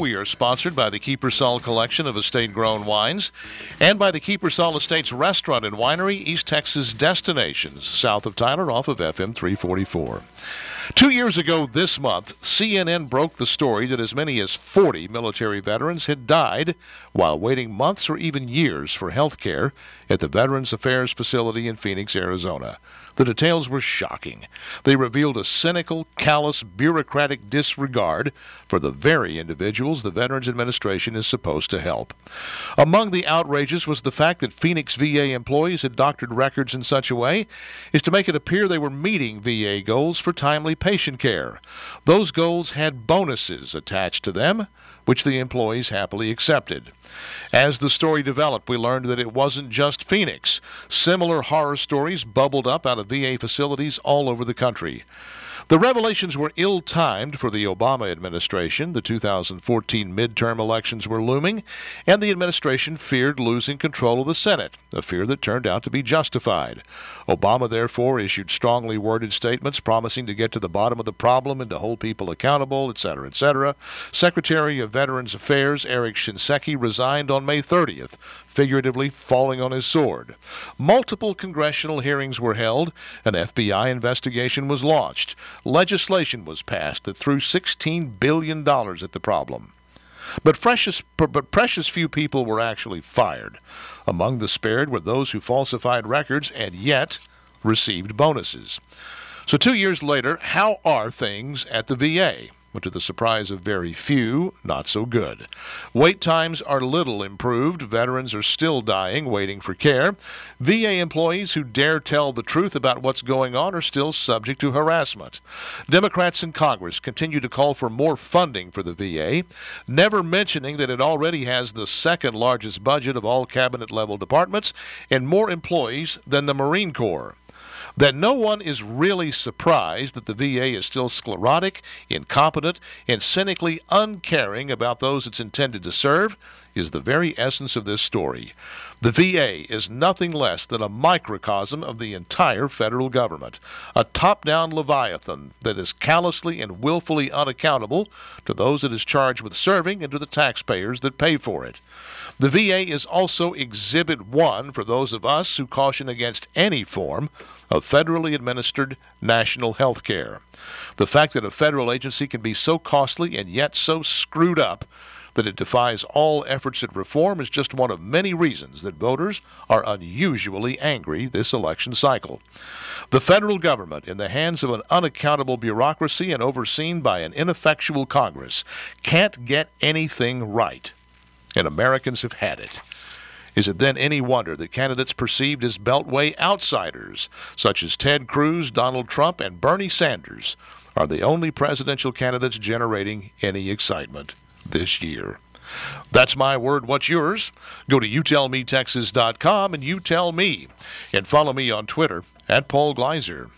We are sponsored by the Kiepersol collection of estate grown wines and by the Kiepersol Estates Restaurant and Winery, East Texas destinations, south of Tyler off of FM 344. Two years ago this month, CNN broke the story that as many as 40 military veterans had died while waiting months or even years for health care at the Veterans Affairs facility in Phoenix, Arizona. The details were shocking. They revealed a cynical, callous, bureaucratic disregard for the very individuals the Veterans Administration is supposed to help. Among the outrages was the fact that Phoenix VA employees had doctored records in such a way as to make it appear they were meeting VA goals for timely patient care. Those goals had bonuses attached to them which the employees happily accepted. As the story developed, we learned that it wasn't just Phoenix. Similar horror stories bubbled up out of VA facilities all over the country. The revelations were ill timed for the Obama administration. The 2014 midterm elections were looming, and the administration feared losing control of the Senate, a fear that turned out to be justified. Obama, therefore, issued strongly worded statements promising to get to the bottom of the problem and to hold people accountable, etc., etc. Secretary of Veterans Affairs Eric Shinseki resigned on May 30th, figuratively falling on his sword. Multiple congressional hearings were held, an FBI investigation was launched legislation was passed that threw $16 billion at the problem. But precious, but precious few people were actually fired. Among the spared were those who falsified records and yet received bonuses. So, two years later, how are things at the VA? But to the surprise of very few, not so good. Wait times are little improved. Veterans are still dying, waiting for care. VA employees who dare tell the truth about what's going on are still subject to harassment. Democrats in Congress continue to call for more funding for the VA, never mentioning that it already has the second largest budget of all cabinet level departments and more employees than the Marine Corps that no one is really surprised that the VA is still sclerotic, incompetent, and cynically uncaring about those it's intended to serve is the very essence of this story. The VA is nothing less than a microcosm of the entire federal government, a top down leviathan that is callously and willfully unaccountable to those it is charged with serving and to the taxpayers that pay for it. The VA is also Exhibit 1 for those of us who caution against any form of federally administered national health care. The fact that a federal agency can be so costly and yet so screwed up that it defies all efforts at reform is just one of many reasons that voters are unusually angry this election cycle. The federal government, in the hands of an unaccountable bureaucracy and overseen by an ineffectual Congress, can't get anything right. And Americans have had it. Is it then any wonder that candidates perceived as Beltway outsiders, such as Ted Cruz, Donald Trump, and Bernie Sanders, are the only presidential candidates generating any excitement this year? That's my word. What's yours? Go to youtellmetexas.com and you tell me. And follow me on Twitter at Paul Gleiser.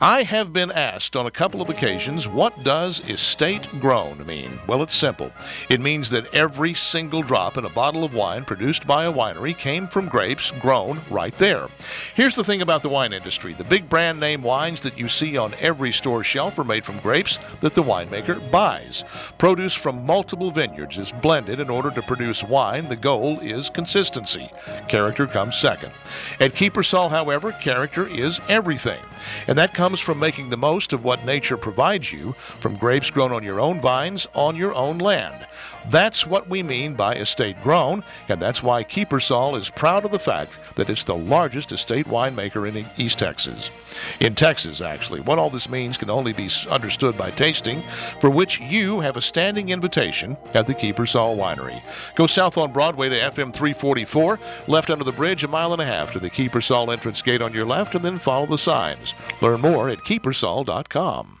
I have been asked on a couple of occasions, what does estate grown mean? Well, it's simple. It means that every single drop in a bottle of wine produced by a winery came from grapes grown right there. Here's the thing about the wine industry the big brand name wines that you see on every store shelf are made from grapes that the winemaker buys. Produce from multiple vineyards is blended in order to produce wine. The goal is consistency. Character comes second. At Kiepersol, however, character is everything. And that comes from making the most of what nature provides you from grapes grown on your own vines on your own land. That's what we mean by estate grown, and that's why Kiepersol is proud of the fact that it's the largest estate winemaker in East Texas. In Texas, actually. What all this means can only be understood by tasting, for which you have a standing invitation at the Kiepersol Winery. Go south on Broadway to FM 344, left under the bridge a mile and a half to the Kiepersol entrance gate on your left, and then follow the signs. Learn more at kiepersol.com.